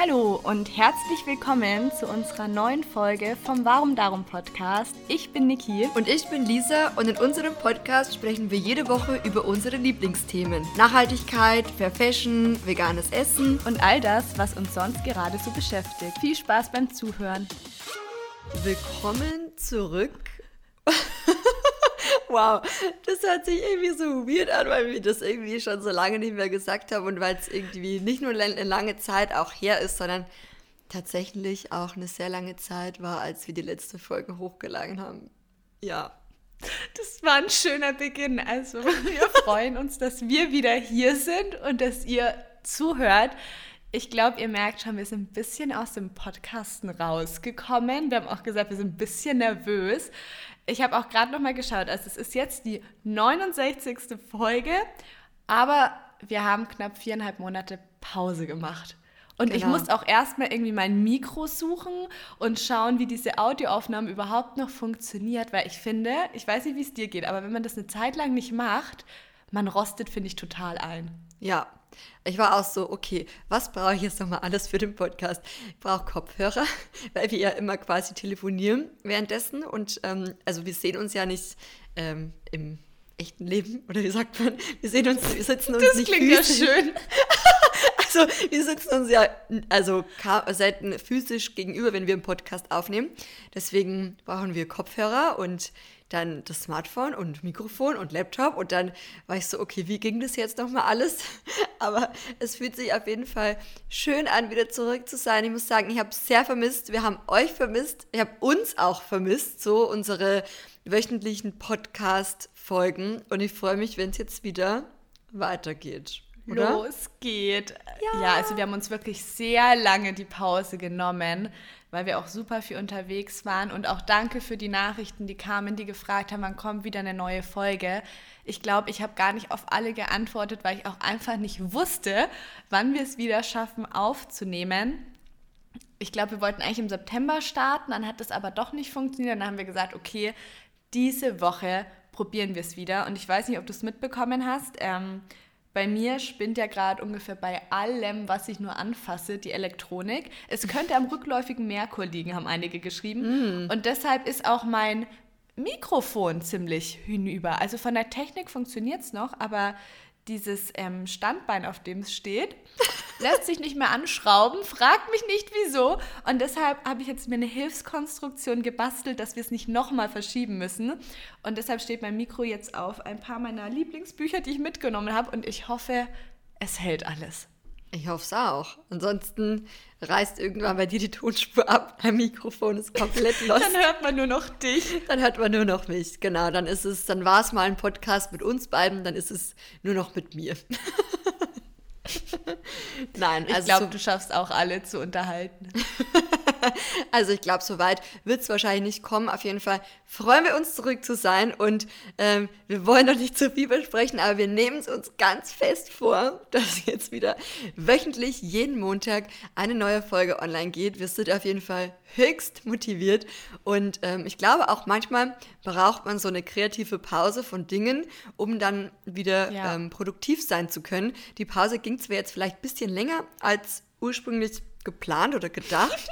Hallo und herzlich willkommen zu unserer neuen Folge vom Warum Darum Podcast. Ich bin Niki. Und ich bin Lisa und in unserem Podcast sprechen wir jede Woche über unsere Lieblingsthemen. Nachhaltigkeit, Fair Fashion, veganes Essen und all das, was uns sonst gerade so beschäftigt. Viel Spaß beim Zuhören. Willkommen zurück. Wow, das hört sich irgendwie so weird an, weil wir das irgendwie schon so lange nicht mehr gesagt haben und weil es irgendwie nicht nur eine lange Zeit auch her ist, sondern tatsächlich auch eine sehr lange Zeit war, als wir die letzte Folge hochgeladen haben. Ja. Das war ein schöner Beginn. Also wir freuen uns, dass wir wieder hier sind und dass ihr zuhört. Ich glaube, ihr merkt schon, wir sind ein bisschen aus dem Podcasten rausgekommen. Wir haben auch gesagt, wir sind ein bisschen nervös. Ich habe auch gerade noch mal geschaut. Also es ist jetzt die 69. Folge, aber wir haben knapp viereinhalb Monate Pause gemacht. Und genau. ich musste auch erstmal irgendwie mein Mikro suchen und schauen, wie diese Audioaufnahme überhaupt noch funktioniert, weil ich finde, ich weiß nicht, wie es dir geht, aber wenn man das eine Zeit lang nicht macht, man rostet, finde ich, total ein. Ja, ich war auch so, okay, was brauche ich jetzt nochmal alles für den Podcast? Ich brauche Kopfhörer, weil wir ja immer quasi telefonieren währenddessen. Und ähm, also wir sehen uns ja nicht ähm, im echten Leben. Oder wie sagt man? Wir sehen uns, wir sitzen uns das nicht Das klingt physisch. ja schön. also wir sitzen uns ja also selten physisch gegenüber, wenn wir einen Podcast aufnehmen. Deswegen brauchen wir Kopfhörer und dann das Smartphone und Mikrofon und Laptop und dann war ich so, okay, wie ging das jetzt nochmal alles? Aber es fühlt sich auf jeden Fall schön an, wieder zurück zu sein. Ich muss sagen, ich habe es sehr vermisst. Wir haben euch vermisst. Ich habe uns auch vermisst, so unsere wöchentlichen Podcast-Folgen. Und ich freue mich, wenn es jetzt wieder weitergeht. Oder? Los geht. Ja. ja, also wir haben uns wirklich sehr lange die Pause genommen weil wir auch super viel unterwegs waren. Und auch danke für die Nachrichten, die kamen, die gefragt haben, wann kommt wieder eine neue Folge. Ich glaube, ich habe gar nicht auf alle geantwortet, weil ich auch einfach nicht wusste, wann wir es wieder schaffen aufzunehmen. Ich glaube, wir wollten eigentlich im September starten, dann hat das aber doch nicht funktioniert. Dann haben wir gesagt, okay, diese Woche probieren wir es wieder. Und ich weiß nicht, ob du es mitbekommen hast. Ähm, bei mir spinnt ja gerade ungefähr bei allem, was ich nur anfasse, die Elektronik. Es könnte am rückläufigen Merkur liegen, haben einige geschrieben. Mm. Und deshalb ist auch mein Mikrofon ziemlich hinüber. Also von der Technik funktioniert es noch, aber dieses ähm, Standbein, auf dem es steht, lässt sich nicht mehr anschrauben. Fragt mich nicht wieso. Und deshalb habe ich jetzt mir eine Hilfskonstruktion gebastelt, dass wir es nicht nochmal verschieben müssen. Und deshalb steht mein Mikro jetzt auf ein paar meiner Lieblingsbücher, die ich mitgenommen habe. Und ich hoffe, es hält alles. Ich hoffe es auch. Ansonsten reißt irgendwann bei dir die Tonspur ab. Mein Mikrofon ist komplett los. dann hört man nur noch dich. Dann hört man nur noch mich. Genau, dann ist es, dann war es mal ein Podcast mit uns beiden, dann ist es nur noch mit mir. Nein, also ich glaube, so du schaffst auch alle zu unterhalten. also ich glaube, soweit wird es wahrscheinlich nicht kommen. Auf jeden Fall freuen wir uns zurück zu sein und ähm, wir wollen noch nicht zu viel besprechen, aber wir nehmen es uns ganz fest vor, dass jetzt wieder wöchentlich jeden Montag eine neue Folge online geht. Wir sind auf jeden Fall höchst motiviert und ähm, ich glaube auch manchmal braucht man so eine kreative Pause von Dingen, um dann wieder ja. ähm, produktiv sein zu können. Die Pause ging zwar jetzt vielleicht ein bisschen länger als ursprünglich geplant oder gedacht.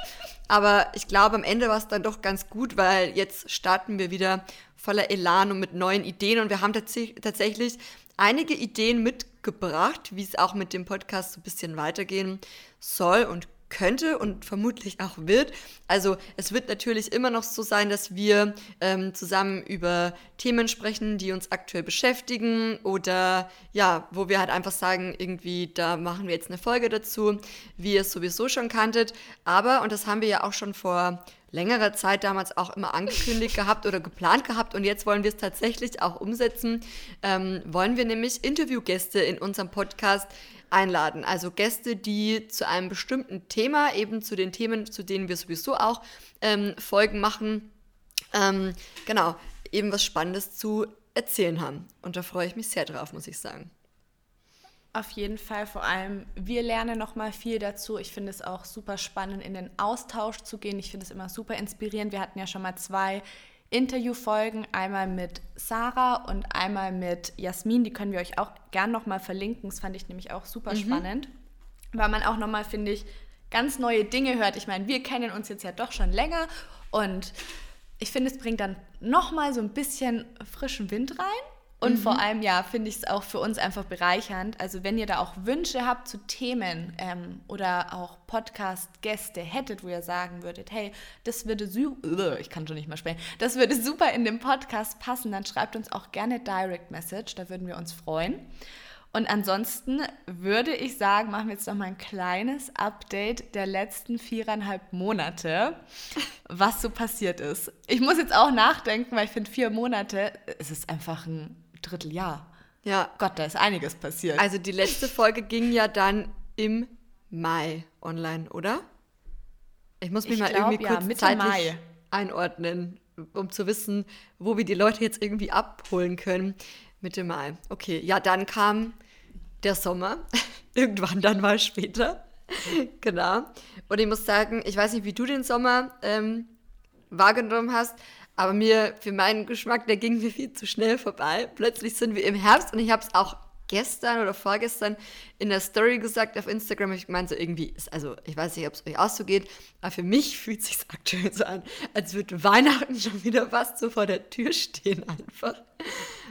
Aber ich glaube, am Ende war es dann doch ganz gut, weil jetzt starten wir wieder voller Elan und mit neuen Ideen. Und wir haben tats tatsächlich einige Ideen mitgebracht, wie es auch mit dem Podcast so ein bisschen weitergehen soll und könnte und vermutlich auch wird. Also es wird natürlich immer noch so sein, dass wir ähm, zusammen über Themen sprechen, die uns aktuell beschäftigen oder ja, wo wir halt einfach sagen, irgendwie, da machen wir jetzt eine Folge dazu, wie ihr es sowieso schon kanntet. Aber, und das haben wir ja auch schon vor längerer Zeit damals auch immer angekündigt gehabt oder geplant gehabt und jetzt wollen wir es tatsächlich auch umsetzen, ähm, wollen wir nämlich Interviewgäste in unserem Podcast einladen. Also Gäste, die zu einem bestimmten Thema, eben zu den Themen, zu denen wir sowieso auch ähm, Folgen machen, ähm, genau, eben was Spannendes zu erzählen haben. Und da freue ich mich sehr drauf, muss ich sagen. Auf jeden Fall, vor allem wir lernen noch mal viel dazu. Ich finde es auch super spannend, in den Austausch zu gehen. Ich finde es immer super inspirierend. Wir hatten ja schon mal zwei Interviewfolgen, einmal mit Sarah und einmal mit Jasmin. Die können wir euch auch gern nochmal verlinken. Das fand ich nämlich auch super mhm. spannend, weil man auch nochmal, finde ich, ganz neue Dinge hört. Ich meine, wir kennen uns jetzt ja doch schon länger und ich finde, es bringt dann nochmal so ein bisschen frischen Wind rein. Und mhm. vor allem, ja, finde ich es auch für uns einfach bereichernd. Also wenn ihr da auch Wünsche habt zu Themen ähm, oder auch Podcast-Gäste hättet, wo ihr sagen würdet, hey, das würde super, ich kann schon nicht mehr sprechen, das würde super in den Podcast passen, dann schreibt uns auch gerne Direct Message, da würden wir uns freuen. Und ansonsten würde ich sagen, machen wir jetzt noch mal ein kleines Update der letzten viereinhalb Monate, was so passiert ist. Ich muss jetzt auch nachdenken, weil ich finde, vier Monate, es ist einfach ein Dritteljahr. Ja. Gott, da ist einiges passiert. Also die letzte Folge ging ja dann im Mai online, oder? Ich muss mich ich mal glaub, irgendwie kurz ja, zeitlich Mai. einordnen, um zu wissen, wo wir die Leute jetzt irgendwie abholen können. Mitte Mai. Okay, ja, dann kam der Sommer. Irgendwann dann mal später. genau. Und ich muss sagen, ich weiß nicht, wie du den Sommer ähm, wahrgenommen hast, aber mir, für meinen Geschmack, der ging mir viel zu schnell vorbei. Plötzlich sind wir im Herbst und ich habe es auch gestern oder vorgestern in der Story gesagt auf Instagram. Ich meine so irgendwie, ist, also ich weiß nicht, ob es euch auch so geht, aber für mich fühlt es sich aktuell so an, als würde Weihnachten schon wieder fast so vor der Tür stehen einfach.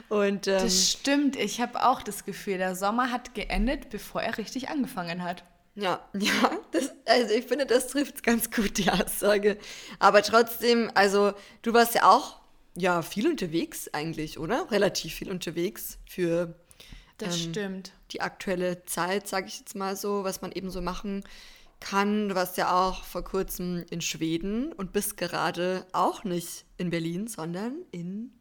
Und, ähm, das stimmt. Ich habe auch das Gefühl, der Sommer hat geendet, bevor er richtig angefangen hat. Ja, ja, das, also ich finde, das trifft ganz gut, die Aussage. Aber trotzdem, also du warst ja auch ja viel unterwegs eigentlich, oder? Relativ viel unterwegs für das ähm, stimmt. die aktuelle Zeit, sage ich jetzt mal so, was man eben so machen kann. Du warst ja auch vor kurzem in Schweden und bist gerade auch nicht in Berlin, sondern in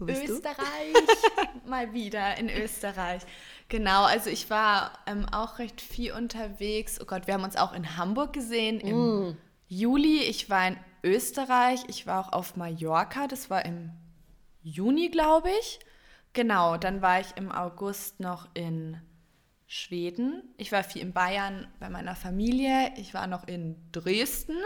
Österreich. Mal wieder in Österreich. Genau, also ich war ähm, auch recht viel unterwegs. Oh Gott, wir haben uns auch in Hamburg gesehen im mm. Juli. Ich war in Österreich. Ich war auch auf Mallorca. Das war im Juni, glaube ich. Genau, dann war ich im August noch in Schweden. Ich war viel in Bayern bei meiner Familie. Ich war noch in Dresden.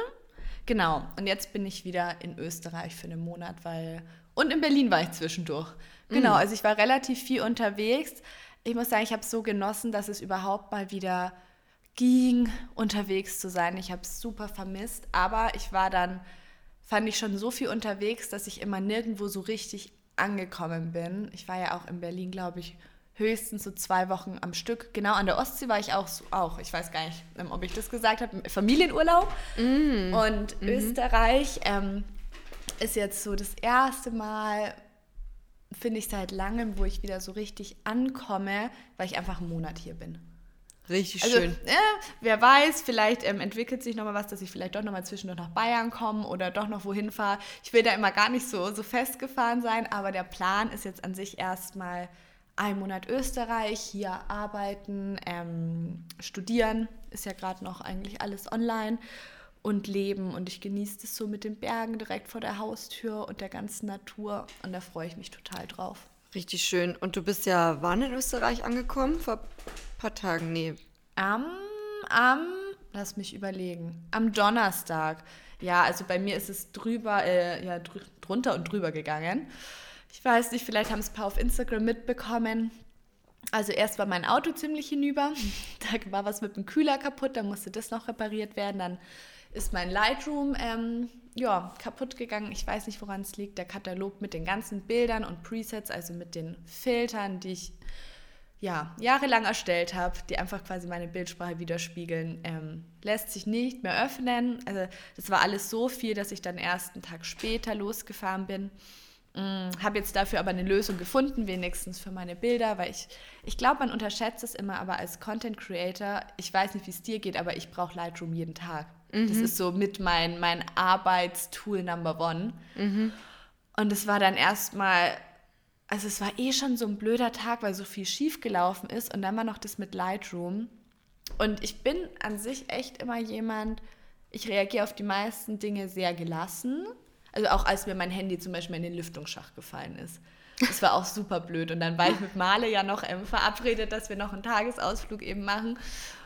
Genau, und jetzt bin ich wieder in Österreich für einen Monat, weil. Und in Berlin war ich zwischendurch. Genau, mm. also ich war relativ viel unterwegs ich muss sagen, ich habe es so genossen, dass es überhaupt mal wieder ging, unterwegs zu sein. Ich habe es super vermisst, aber ich war dann, fand ich schon so viel unterwegs, dass ich immer nirgendwo so richtig angekommen bin. Ich war ja auch in Berlin, glaube ich, höchstens so zwei Wochen am Stück. Genau, an der Ostsee war ich auch, so, auch. ich weiß gar nicht, ähm, ob ich das gesagt habe, Familienurlaub. Mm. Und mm Österreich ähm, ist jetzt so das erste Mal finde ich seit langem, wo ich wieder so richtig ankomme, weil ich einfach einen Monat hier bin. Richtig also, schön. Äh, wer weiß, vielleicht ähm, entwickelt sich nochmal was, dass ich vielleicht doch nochmal zwischendurch nach Bayern komme oder doch noch wohin fahre. Ich will da immer gar nicht so, so festgefahren sein, aber der Plan ist jetzt an sich erstmal ein Monat Österreich, hier arbeiten, ähm, studieren, ist ja gerade noch eigentlich alles online und leben. Und ich genieße es so mit den Bergen direkt vor der Haustür und der ganzen Natur. Und da freue ich mich total drauf. Richtig schön. Und du bist ja wann in Österreich angekommen? Vor ein paar Tagen? Nee. Am, am, lass mich überlegen, am Donnerstag. Ja, also bei mir ist es drüber, äh, ja, dr drunter und drüber gegangen. Ich weiß nicht, vielleicht haben es ein paar auf Instagram mitbekommen. Also erst war mein Auto ziemlich hinüber. Da war was mit dem Kühler kaputt, da musste das noch repariert werden. Dann ist mein Lightroom ähm, ja, kaputt gegangen. Ich weiß nicht, woran es liegt. Der Katalog mit den ganzen Bildern und Presets, also mit den Filtern, die ich ja, jahrelang erstellt habe, die einfach quasi meine Bildsprache widerspiegeln, ähm, lässt sich nicht mehr öffnen. Also das war alles so viel, dass ich dann erst einen Tag später losgefahren bin. Mm, habe jetzt dafür aber eine Lösung gefunden, wenigstens für meine Bilder, weil ich, ich glaube, man unterschätzt es immer, aber als Content Creator, ich weiß nicht, wie es dir geht, aber ich brauche Lightroom jeden Tag. Mhm. Das ist so mit mein, mein Arbeitstool Number One. Mhm. Und es war dann erstmal, also es war eh schon so ein blöder Tag, weil so viel schief gelaufen ist und dann war noch das mit Lightroom. Und ich bin an sich echt immer jemand, ich reagiere auf die meisten Dinge sehr gelassen. Also auch als mir mein Handy zum Beispiel in den Lüftungsschacht gefallen ist. Das war auch super blöd. Und dann war ich mit Male ja noch ähm, verabredet, dass wir noch einen Tagesausflug eben machen.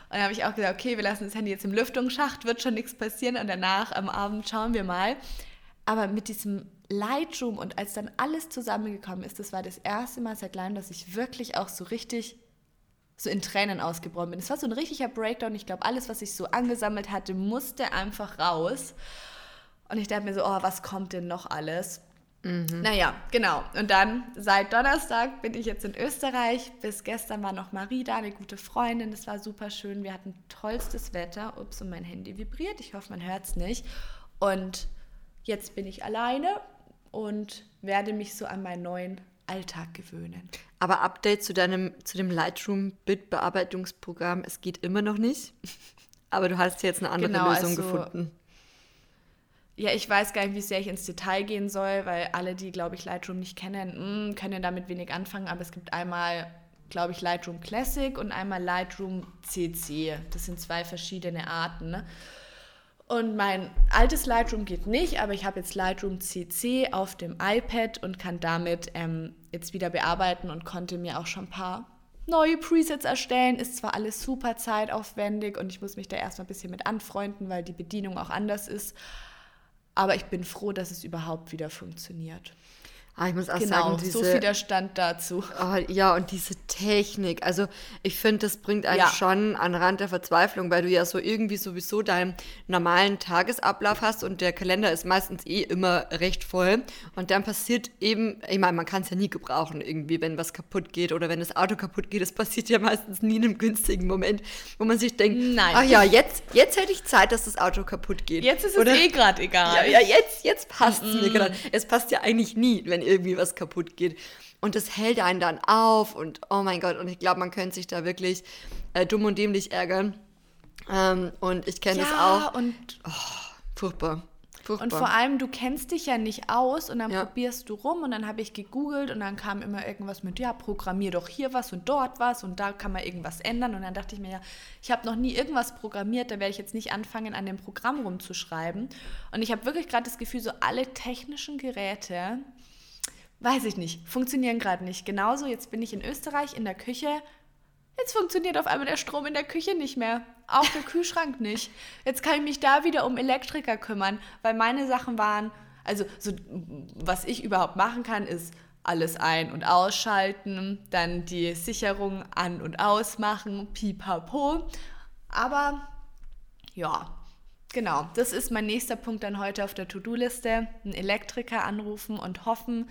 Und dann habe ich auch gesagt, okay, wir lassen das Handy jetzt im Lüftungsschacht, wird schon nichts passieren und danach am Abend schauen wir mal. Aber mit diesem Lightroom und als dann alles zusammengekommen ist, das war das erste Mal seit langem, dass ich wirklich auch so richtig so in Tränen ausgebrochen bin. Es war so ein richtiger Breakdown. Ich glaube, alles, was ich so angesammelt hatte, musste einfach raus. Und ich dachte mir so, oh, was kommt denn noch alles? Mhm. Naja, genau. Und dann seit Donnerstag bin ich jetzt in Österreich. Bis gestern war noch Marie da, eine gute Freundin. Das war super schön. Wir hatten tollstes Wetter. Ups, und mein Handy vibriert. Ich hoffe, man hört es nicht. Und jetzt bin ich alleine und werde mich so an meinen neuen Alltag gewöhnen. Aber Update zu deinem, zu dem Lightroom-Bildbearbeitungsprogramm, es geht immer noch nicht. Aber du hast jetzt eine andere genau, Lösung also, gefunden. Ja, ich weiß gar nicht, wie sehr ich ins Detail gehen soll, weil alle, die, glaube ich, Lightroom nicht kennen, mh, hm, können damit wenig anfangen. Aber es gibt einmal, glaube ich, Lightroom Classic und einmal Lightroom CC. Das sind zwei verschiedene Arten. Ne? Und mein altes Lightroom geht nicht, aber ich habe jetzt Lightroom CC auf dem iPad und kann damit ähm, jetzt wieder bearbeiten und konnte mir auch schon ein paar neue Presets erstellen. Ist zwar alles super zeitaufwendig und ich muss mich da erstmal ein bisschen mit anfreunden, weil die Bedienung auch anders ist. Aber ich bin froh, dass es überhaupt wieder funktioniert. Ah, ich muss auch genau, sagen, diese, so viel der Stand dazu. Oh, ja, und diese Technik. Also ich finde, das bringt einen ja. schon an Rand der Verzweiflung, weil du ja so irgendwie sowieso deinen normalen Tagesablauf hast und der Kalender ist meistens eh immer recht voll. Und dann passiert eben, ich meine, man kann es ja nie gebrauchen irgendwie, wenn was kaputt geht oder wenn das Auto kaputt geht. Das passiert ja meistens nie in einem günstigen Moment, wo man sich denkt, Nein. ach ja, jetzt, jetzt hätte ich Zeit, dass das Auto kaputt geht. Jetzt ist es oder? eh gerade egal. Ja, ja, jetzt, jetzt passt es -mm. mir gerade. Es passt ja eigentlich nie, wenn irgendwie was kaputt geht. Und das hält einen dann auf und oh mein Gott, und ich glaube, man könnte sich da wirklich äh, dumm und dämlich ärgern. Ähm, und ich kenne ja, das auch. Und oh, furchtbar. Furchtbar. Und vor allem, du kennst dich ja nicht aus und dann ja. probierst du rum und dann habe ich gegoogelt und dann kam immer irgendwas mit, ja, programmier doch hier was und dort was und da kann man irgendwas ändern. Und dann dachte ich mir ja, ich habe noch nie irgendwas programmiert, da werde ich jetzt nicht anfangen, an dem Programm rumzuschreiben. Und ich habe wirklich gerade das Gefühl, so alle technischen Geräte, weiß ich nicht, funktionieren gerade nicht. Genauso, jetzt bin ich in Österreich in der Küche. Jetzt funktioniert auf einmal der Strom in der Küche nicht mehr. Auch der Kühlschrank nicht. Jetzt kann ich mich da wieder um Elektriker kümmern, weil meine Sachen waren, also so, was ich überhaupt machen kann, ist alles ein- und ausschalten, dann die Sicherung an- und ausmachen, pipapo. Aber ja, genau, das ist mein nächster Punkt dann heute auf der To-Do-Liste. Einen Elektriker anrufen und hoffen,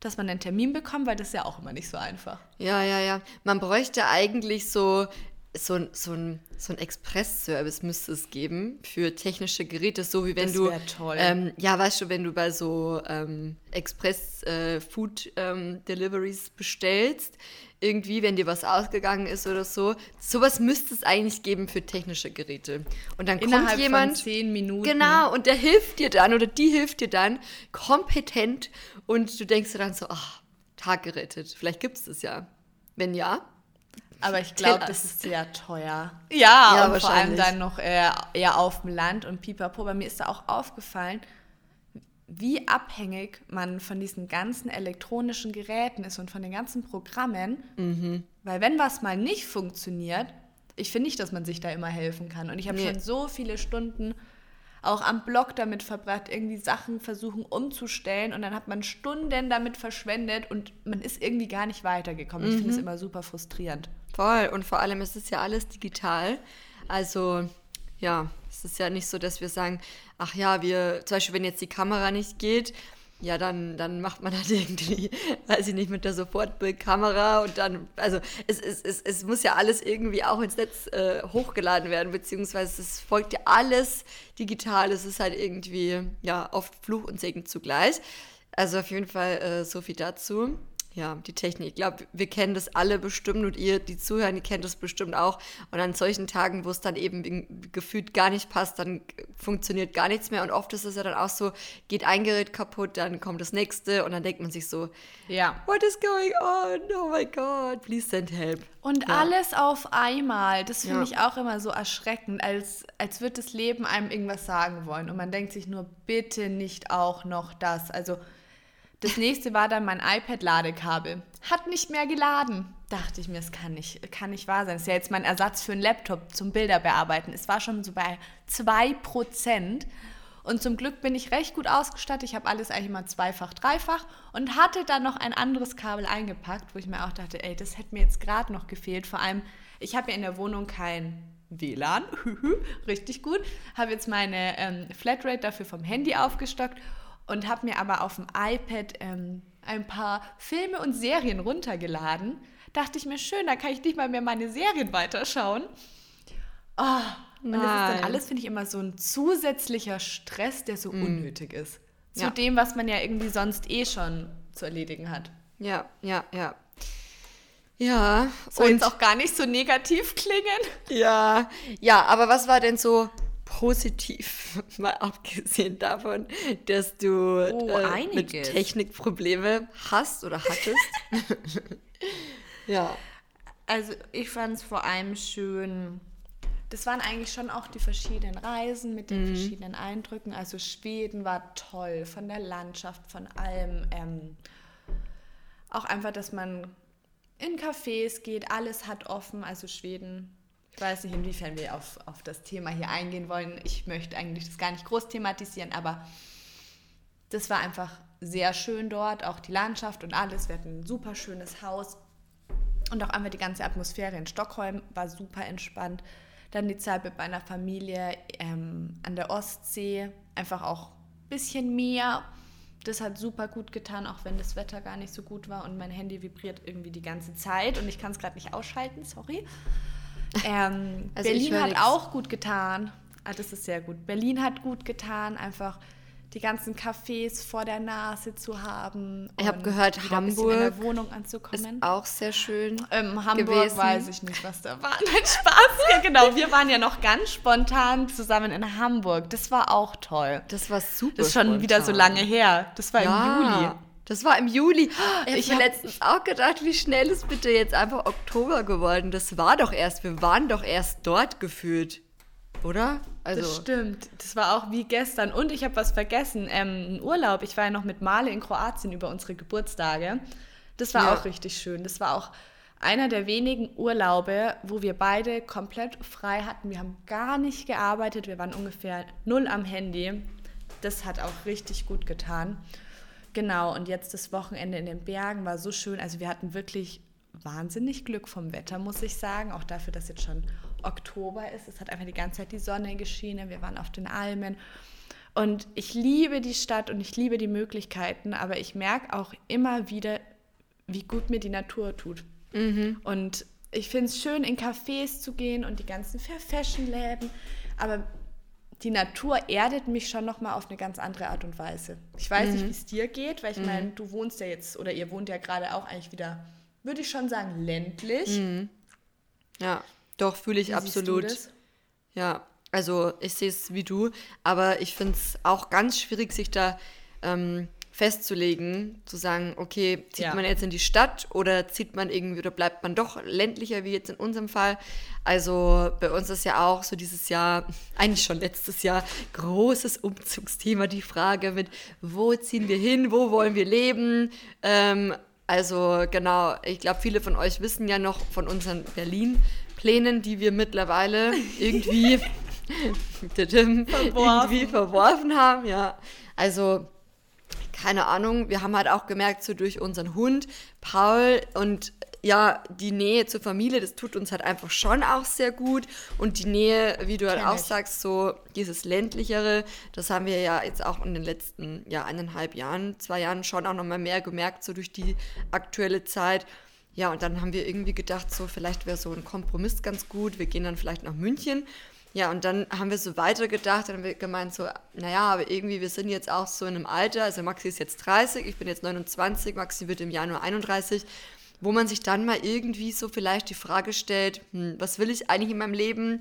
dass man einen Termin bekommt, weil das ist ja auch immer nicht so einfach. Ja, ja, ja. Man bräuchte eigentlich so, so, so ein, so ein Express-Service müsste es geben für technische Geräte, so wie wenn das du. Toll. Ähm, ja, weißt du, wenn du bei so ähm, Express-Food-Deliveries äh, ähm, bestellst, irgendwie, wenn dir was ausgegangen ist oder so. Sowas müsste es eigentlich geben für technische Geräte. Und dann Innerhalb kommt jemand. Von zehn Minuten. Genau, und der hilft dir dann oder die hilft dir dann kompetent und du denkst dir dann so, ach, Tag gerettet. Vielleicht gibt es das ja. Wenn ja. Aber ich glaube, das ist sehr teuer. Ja, ja und vor allem dann noch eher, eher auf dem Land und pipapo. Bei mir ist da auch aufgefallen, wie abhängig man von diesen ganzen elektronischen Geräten ist und von den ganzen Programmen. Mhm. Weil wenn was mal nicht funktioniert, ich finde nicht, dass man sich da immer helfen kann. Und ich habe nee. schon so viele Stunden auch am Blog damit verbracht, irgendwie Sachen versuchen umzustellen und dann hat man Stunden damit verschwendet und man ist irgendwie gar nicht weitergekommen. Mhm. Ich finde es immer super frustrierend. Voll und vor allem ist es ja alles digital. Also ja, es ist ja nicht so, dass wir sagen, ach ja, wir, zum Beispiel, wenn jetzt die Kamera nicht geht, ja, dann, dann macht man halt irgendwie, weiß ich nicht, mit der Sofortbildkamera und dann, also es, es, es, es muss ja alles irgendwie auch ins Netz äh, hochgeladen werden, beziehungsweise es folgt ja alles digital, es ist halt irgendwie, ja, oft Fluch und Segen zugleich. Also auf jeden Fall äh, so viel dazu ja, die Technik. Ich glaube, wir kennen das alle bestimmt und ihr, die zuhören, die kennt das bestimmt auch. Und an solchen Tagen, wo es dann eben gefühlt gar nicht passt, dann funktioniert gar nichts mehr. Und oft ist es ja dann auch so, geht ein Gerät kaputt, dann kommt das nächste und dann denkt man sich so, ja. what is going on? Oh my God, please send help. Und ja. alles auf einmal, das finde ja. ich auch immer so erschreckend, als, als würde das Leben einem irgendwas sagen wollen. Und man denkt sich nur, bitte nicht auch noch das. Also das nächste war dann mein iPad-Ladekabel. Hat nicht mehr geladen. Dachte ich mir, es kann nicht, kann nicht wahr sein. Das ist ja jetzt mein Ersatz für einen Laptop zum Bilderbearbeiten. Es war schon so bei 2%. Und zum Glück bin ich recht gut ausgestattet. Ich habe alles eigentlich immer zweifach, dreifach und hatte dann noch ein anderes Kabel eingepackt, wo ich mir auch dachte, ey, das hätte mir jetzt gerade noch gefehlt. Vor allem, ich habe ja in der Wohnung kein WLAN, richtig gut. Habe jetzt meine ähm, Flatrate dafür vom Handy aufgestockt und habe mir aber auf dem iPad ähm, ein paar Filme und Serien runtergeladen. Dachte ich mir, schön, da kann ich nicht mal mehr meine Serien weiterschauen. Oh, und das ist dann alles, finde ich, immer so ein zusätzlicher Stress, der so mm. unnötig ist. Zu ja. dem, was man ja irgendwie sonst eh schon zu erledigen hat. Ja, ja, ja. Ja. Soll und jetzt auch gar nicht so negativ klingen. Ja, ja, aber was war denn so positiv, mal abgesehen davon, dass du oh, äh, mit Technikprobleme hast oder hattest? ja. Also ich fand es vor allem schön, das waren eigentlich schon auch die verschiedenen Reisen mit den mhm. verschiedenen Eindrücken. Also Schweden war toll, von der Landschaft, von allem. Ähm, auch einfach, dass man in Cafés geht, alles hat offen. Also Schweden, weiß nicht, inwiefern wir auf, auf das Thema hier eingehen wollen. Ich möchte eigentlich das gar nicht groß thematisieren, aber das war einfach sehr schön dort, auch die Landschaft und alles. Wir hatten ein super schönes Haus und auch einfach die ganze Atmosphäre in Stockholm war super entspannt. Dann die Zeit mit meiner Familie ähm, an der Ostsee, einfach auch ein bisschen mehr. Das hat super gut getan, auch wenn das Wetter gar nicht so gut war und mein Handy vibriert irgendwie die ganze Zeit und ich kann es gerade nicht ausschalten, sorry. Ähm, also Berlin hat auch gut getan. Ah, das ist sehr gut. Berlin hat gut getan, einfach die ganzen Cafés vor der Nase zu haben. Ich habe gehört, Hamburg in der Wohnung anzukommen. ist auch sehr schön ähm, Hamburg gewesen. weiß ich nicht, was da war. Nein, Spaß. ja, genau. Wir waren ja noch ganz spontan zusammen in Hamburg. Das war auch toll. Das war super Das ist schon spontan. wieder so lange her. Das war ja. im Juli. Das war im Juli. Ich habe letztens auch gedacht, wie schnell ist bitte jetzt einfach Oktober geworden. Das war doch erst, wir waren doch erst dort gefühlt. Oder? Also das stimmt. Das war auch wie gestern. Und ich habe was vergessen. Ähm, ein Urlaub. Ich war ja noch mit Male in Kroatien über unsere Geburtstage. Das war ja. auch richtig schön. Das war auch einer der wenigen Urlaube, wo wir beide komplett frei hatten. Wir haben gar nicht gearbeitet. Wir waren ungefähr null am Handy. Das hat auch richtig gut getan. Genau, und jetzt das Wochenende in den Bergen war so schön. Also wir hatten wirklich wahnsinnig Glück vom Wetter, muss ich sagen. Auch dafür, dass jetzt schon Oktober ist. Es hat einfach die ganze Zeit die Sonne geschienen. Wir waren auf den Almen. Und ich liebe die Stadt und ich liebe die Möglichkeiten, aber ich merke auch immer wieder, wie gut mir die Natur tut. Mhm. Und ich finde es schön, in Cafés zu gehen und die ganzen Fair-Fashion-Läden, aber die Natur erdet mich schon nochmal auf eine ganz andere Art und Weise. Ich weiß mhm. nicht, wie es dir geht, weil ich mhm. meine, du wohnst ja jetzt, oder ihr wohnt ja gerade auch eigentlich wieder, würde ich schon sagen, ländlich. Mhm. Ja. Doch, fühle ich wie absolut. Ja, also ich sehe es wie du, aber ich finde es auch ganz schwierig, sich da ähm, festzulegen, zu sagen, okay, zieht ja. man jetzt in die Stadt oder zieht man irgendwie oder bleibt man doch ländlicher, wie jetzt in unserem Fall. Also bei uns ist ja auch so dieses Jahr, eigentlich schon letztes Jahr, großes Umzugsthema, die Frage mit, wo ziehen wir hin, wo wollen wir leben. Ähm, also genau, ich glaube, viele von euch wissen ja noch von unseren Berlin Plänen, die wir mittlerweile irgendwie, verworfen. irgendwie verworfen haben. Ja, also keine Ahnung. Wir haben halt auch gemerkt, so durch unseren Hund, Paul und ja, die Nähe zur Familie, das tut uns halt einfach schon auch sehr gut. Und die Nähe, wie du halt auch sagst, so dieses ländlichere, das haben wir ja jetzt auch in den letzten ja, eineinhalb Jahren, zwei Jahren schon auch nochmal mehr gemerkt, so durch die aktuelle Zeit. Ja, und dann haben wir irgendwie gedacht, so vielleicht wäre so ein Kompromiss ganz gut. Wir gehen dann vielleicht nach München. Ja, und dann haben wir so weitergedacht, dann haben wir gemeint, so, naja, aber irgendwie, wir sind jetzt auch so in einem Alter, also Maxi ist jetzt 30, ich bin jetzt 29, Maxi wird im Januar 31, wo man sich dann mal irgendwie so vielleicht die Frage stellt, hm, was will ich eigentlich in meinem Leben?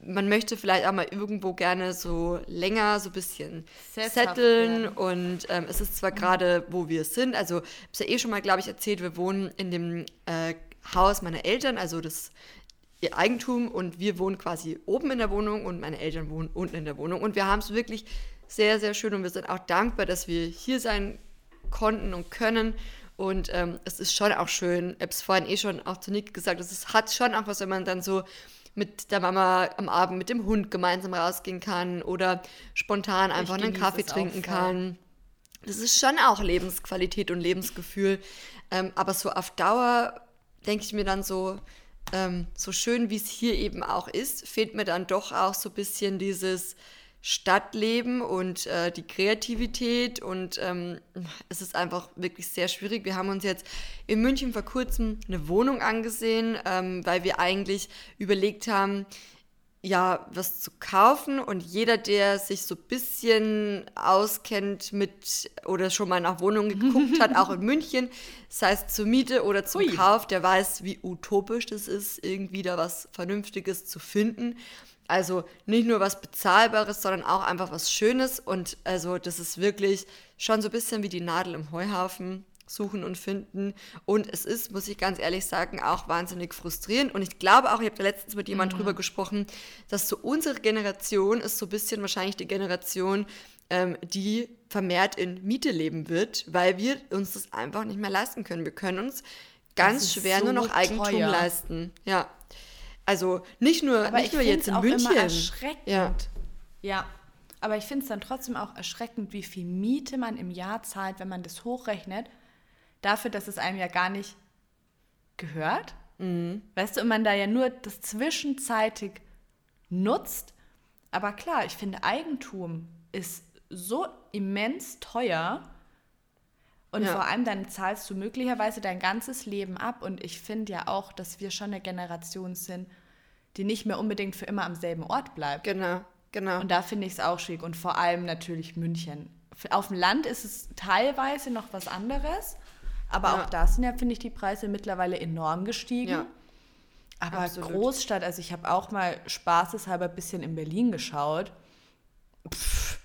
man möchte vielleicht auch mal irgendwo gerne so länger so ein bisschen setteln werden. und ähm, es ist zwar gerade, wo wir sind, also ich habe es ja eh schon mal, glaube ich, erzählt, wir wohnen in dem äh, Haus meiner Eltern, also das ihr Eigentum und wir wohnen quasi oben in der Wohnung und meine Eltern wohnen unten in der Wohnung und wir haben es wirklich sehr, sehr schön und wir sind auch dankbar, dass wir hier sein konnten und können und ähm, es ist schon auch schön, ich habe es vorhin eh schon auch zu Nick gesagt, es hat schon auch was, wenn man dann so mit der Mama am Abend mit dem Hund gemeinsam rausgehen kann oder spontan einfach einen Kaffee trinken kann. Das ist schon auch Lebensqualität und Lebensgefühl. Ähm, aber so auf Dauer denke ich mir dann so, ähm, so schön wie es hier eben auch ist, fehlt mir dann doch auch so ein bisschen dieses Stadtleben und äh, die Kreativität und ähm, es ist einfach wirklich sehr schwierig. Wir haben uns jetzt in München vor kurzem eine Wohnung angesehen, ähm, weil wir eigentlich überlegt haben, ja, was zu kaufen und jeder, der sich so ein bisschen auskennt mit oder schon mal nach Wohnungen geguckt hat, auch in München, sei es zur Miete oder zum Ui. Kauf, der weiß, wie utopisch das ist, irgendwie da was Vernünftiges zu finden. Also nicht nur was Bezahlbares, sondern auch einfach was Schönes und also das ist wirklich schon so ein bisschen wie die Nadel im Heuhaufen suchen und finden. Und es ist, muss ich ganz ehrlich sagen, auch wahnsinnig frustrierend. Und ich glaube auch, ich habe da letztens mit jemandem mhm. drüber gesprochen, dass so unsere Generation ist so ein bisschen wahrscheinlich die Generation, ähm, die vermehrt in Miete leben wird, weil wir uns das einfach nicht mehr leisten können. Wir können uns ganz schwer so nur noch Eigentum teuer. leisten. Ja. Also nicht nur, Aber nicht nur jetzt in auch München. Immer erschreckend. Ja. ja. Aber ich finde es dann trotzdem auch erschreckend, wie viel Miete man im Jahr zahlt, wenn man das hochrechnet dafür, dass es einem ja gar nicht gehört. Mhm. Weißt du, und man da ja nur das zwischenzeitig nutzt. Aber klar, ich finde, Eigentum ist so immens teuer. Und ja. vor allem dann zahlst du möglicherweise dein ganzes Leben ab. Und ich finde ja auch, dass wir schon eine Generation sind, die nicht mehr unbedingt für immer am selben Ort bleibt. Genau, genau. Und da finde ich es auch schwierig. Und vor allem natürlich München. Auf dem Land ist es teilweise noch was anderes. Aber ja. auch da sind ja, finde ich, die Preise mittlerweile enorm gestiegen. Ja. Aber Absolut. Großstadt, also ich habe auch mal spaßeshalber ein bisschen in Berlin geschaut. Pff,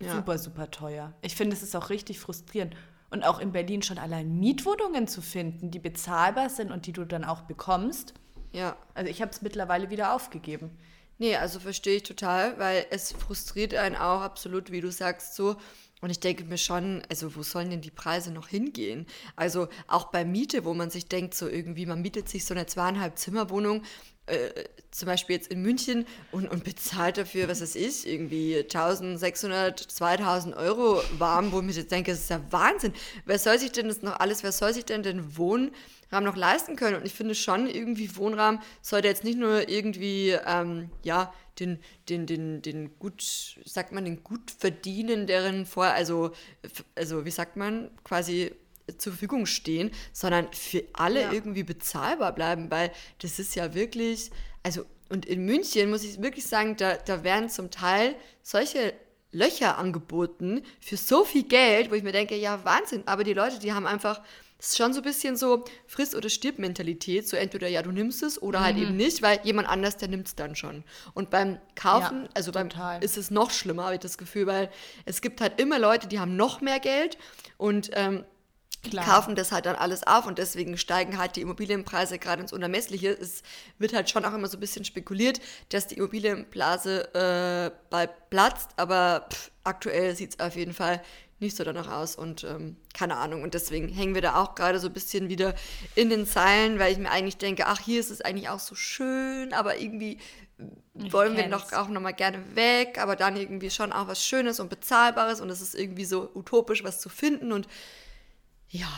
ja. Super, super teuer. Ich finde, es ist auch richtig frustrierend. Und auch in Berlin schon allein Mietwohnungen zu finden, die bezahlbar sind und die du dann auch bekommst. Ja. Also ich habe es mittlerweile wieder aufgegeben. Nee, also verstehe ich total, weil es frustriert einen auch absolut, wie du sagst, so. Und ich denke mir schon, also wo sollen denn die Preise noch hingehen? Also auch bei Miete, wo man sich denkt, so irgendwie, man mietet sich so eine zweieinhalb Zimmerwohnung, äh, zum Beispiel jetzt in München und, und bezahlt dafür, was es ist, irgendwie 1600, 2000 Euro warm, wo ich jetzt denke, das ist ja Wahnsinn. Wer soll sich denn das noch alles, wer soll sich denn den Wohnraum noch leisten können? Und ich finde schon, irgendwie Wohnraum sollte jetzt nicht nur irgendwie, ähm, ja, den, den, den, den gut, sagt man, den gut verdienenderen vor, also, also wie sagt man, quasi zur Verfügung stehen, sondern für alle ja. irgendwie bezahlbar bleiben, weil das ist ja wirklich, also und in München muss ich wirklich sagen, da, da werden zum Teil solche Löcher angeboten für so viel Geld, wo ich mir denke, ja Wahnsinn, aber die Leute, die haben einfach ist schon so ein bisschen so Friss- oder Stirb-Mentalität. So entweder ja, du nimmst es oder halt mhm. halt eben nicht, weil jemand anders, der nimmt es dann schon. Und beim Kaufen, ja, also beim ist es noch schlimmer, habe ich das Gefühl, weil es gibt halt immer Leute, die haben noch mehr Geld und ähm, Klar. kaufen das halt dann alles auf und deswegen steigen halt die Immobilienpreise gerade ins Unermessliche. Es wird halt schon auch immer so ein bisschen spekuliert, dass die Immobilienblase äh, bald platzt, aber pff, aktuell sieht es auf jeden Fall nicht so danach aus und ähm, keine Ahnung. Und deswegen hängen wir da auch gerade so ein bisschen wieder in den Zeilen, weil ich mir eigentlich denke, ach, hier ist es eigentlich auch so schön, aber irgendwie ich wollen wir noch auch nochmal gerne weg, aber dann irgendwie schon auch was Schönes und Bezahlbares und es ist irgendwie so utopisch, was zu finden und ja,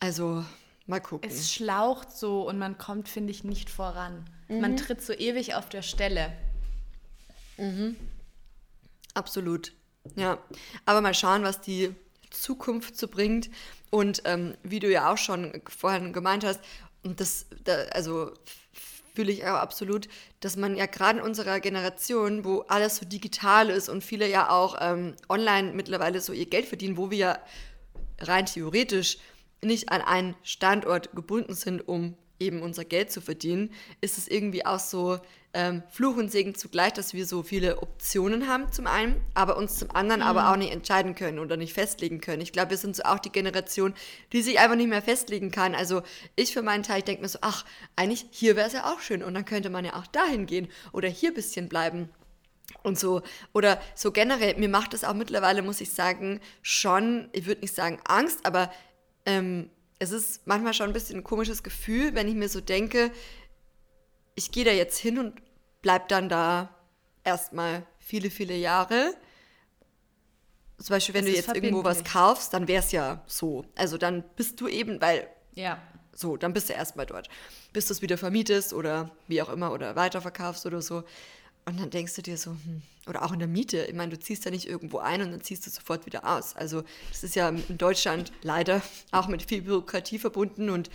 also mal gucken. Es schlaucht so und man kommt, finde ich, nicht voran. Mhm. Man tritt so ewig auf der Stelle. Mhm. Absolut. Ja, aber mal schauen, was die Zukunft so bringt. Und ähm, wie du ja auch schon vorhin gemeint hast, und das, da, also fühle ich auch absolut, dass man ja gerade in unserer Generation, wo alles so digital ist und viele ja auch ähm, online mittlerweile so ihr Geld verdienen, wo wir ja rein theoretisch nicht an einen Standort gebunden sind, um eben unser Geld zu verdienen, ist es irgendwie auch so ähm, Fluch und Segen zugleich, dass wir so viele Optionen haben zum einen, aber uns zum anderen mhm. aber auch nicht entscheiden können oder nicht festlegen können. Ich glaube, wir sind so auch die Generation, die sich einfach nicht mehr festlegen kann. Also ich für meinen Teil, ich denke mir so, ach, eigentlich hier wäre es ja auch schön und dann könnte man ja auch dahin gehen oder hier ein bisschen bleiben und so. Oder so generell, mir macht es auch mittlerweile, muss ich sagen, schon, ich würde nicht sagen Angst, aber ähm, es ist manchmal schon ein bisschen ein komisches Gefühl, wenn ich mir so denke, ich gehe da jetzt hin und bleib dann da erstmal viele, viele Jahre. Zum Beispiel, wenn Das du jetzt irgendwo was kaufst, dann wäre es ja so. Also dann bist du eben, weil Ja. so, dann bist du erstmal dort. Bis du es wieder vermietest oder wie auch immer oder weiterverkaufst oder so. Und dann denkst du dir so, hm, oder auch in der Miete, ich meine, du ziehst ja nicht irgendwo ein und dann ziehst du sofort wieder aus. Also das ist ja in Deutschland leider auch mit viel Bürokratie verbunden und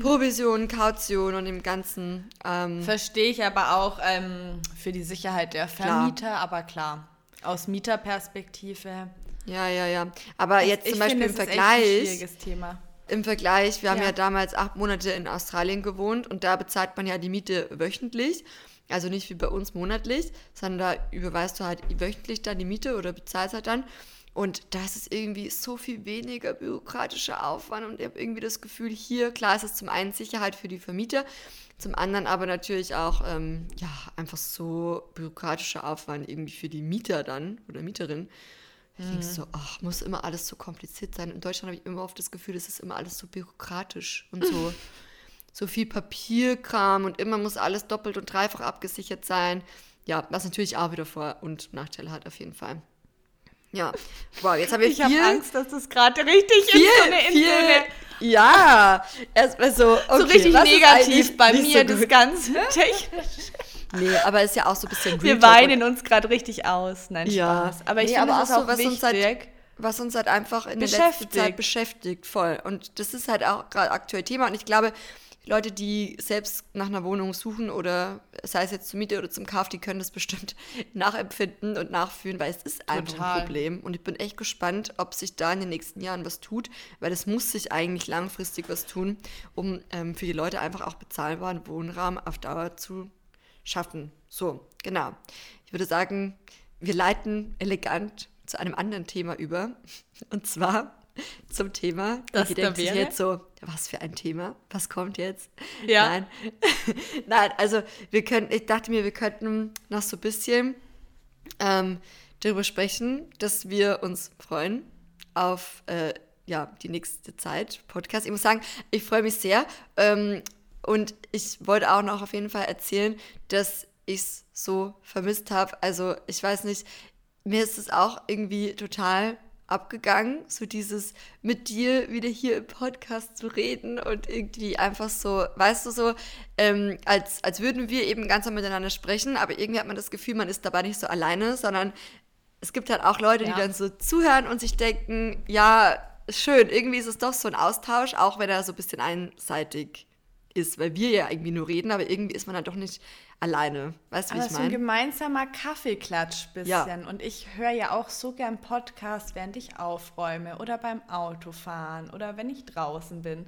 Provision, Kaution und dem Ganzen. Ähm, Verstehe ich aber auch ähm, für die Sicherheit der Vermieter, aber klar, aus Mieterperspektive. ja, ja, ja. Aber jetzt zum Beispiel finde, im das ist ein Vergleich. schwieriges Thema. Im Vergleich, wir haben Ja. ja damals acht Monate in Australien gewohnt und da bezahlt man ja die Miete wöchentlich. Also nicht wie bei uns monatlich, sondern da überweist du halt wöchentlich dann die Miete oder bezahlst halt dann. Und das ist irgendwie so viel weniger bürokratischer Aufwand und ich habe irgendwie das Gefühl, hier, klar, ist es zum einen Sicherheit für die Vermieter, zum anderen aber natürlich auch, ähm, ja, einfach so bürokratischer Aufwand irgendwie für die Mieter dann oder Mieterin. Ich denke so, ach, muss immer alles so kompliziert sein. In Deutschland habe ich immer oft das Gefühl, es ist immer alles so bürokratisch und so, so viel Papierkram und immer muss alles doppelt und dreifach abgesichert sein. Ja, was natürlich auch wieder Vor- und Nachteile hat auf jeden Fall. Ja, wow, jetzt haben wir Ich habe vier, Angst, dass das gerade richtig vier, ist. So eine, in so vier, eine ja, erstmal so, okay, so richtig negativ bei mir, so das? Ganze technisch. Nee, aber ist ja auch so ein bisschen Wir weinen uns gerade richtig aus. Nein, Ja. Spaß. Aber ich Nee, finde, aber auch so, auch was uns halt- wichtig. was uns halt einfach in der letzten Zeit Beschäftigt. beschäftigt, voll. Und das ist halt auch gerade aktuell Thema. Und ich glaube, Leute, die selbst nach einer Wohnung suchen oder sei es jetzt zur Miete oder zum Kauf, die können das bestimmt nachempfinden und nachfühlen, weil es ist einfach Total. ein Problem. Und ich bin echt gespannt, ob sich da in den nächsten Jahren was tut, weil es muss sich eigentlich langfristig was tun, um ähm, für die Leute einfach auch bezahlbaren Wohnraum auf Dauer zu schaffen. So, genau. Ich würde sagen, wir leiten elegant zu einem anderen Thema über. Und zwar zum Thema. Das da wäre? jetzt so, was für ein Thema? Was kommt jetzt? Ja. Nein. Nein, also wir können, ich dachte mir, wir könnten noch so ein bisschen ähm, darüber sprechen, dass wir uns freuen auf äh, ja, die nächste Zeit Podcast. Ich muss sagen, ich freue mich sehr. Ähm, und ich wollte auch noch auf jeden Fall erzählen, dass ich es so vermisst habe. Also ich weiß nicht, mir ist es auch irgendwie total abgegangen, so dieses mit dir wieder hier im Podcast zu reden und irgendwie einfach so, weißt du, so, ähm, als, als würden wir eben ganz normal miteinander sprechen, aber irgendwie hat man das Gefühl, man ist dabei nicht so alleine, sondern es gibt halt auch Leute, Ja. die dann so zuhören und sich denken, ja, schön, irgendwie ist es doch so ein Austausch, auch wenn er so ein bisschen einseitig ist, weil wir ja irgendwie nur reden, aber irgendwie ist man dann doch nicht alleine. Weißt du, wie Aber ich so ein meine? gemeinsamer Kaffeeklatsch bisschen. Ja. Und ich höre ja auch so gern Podcast, während ich aufräume oder beim Autofahren oder wenn ich draußen bin.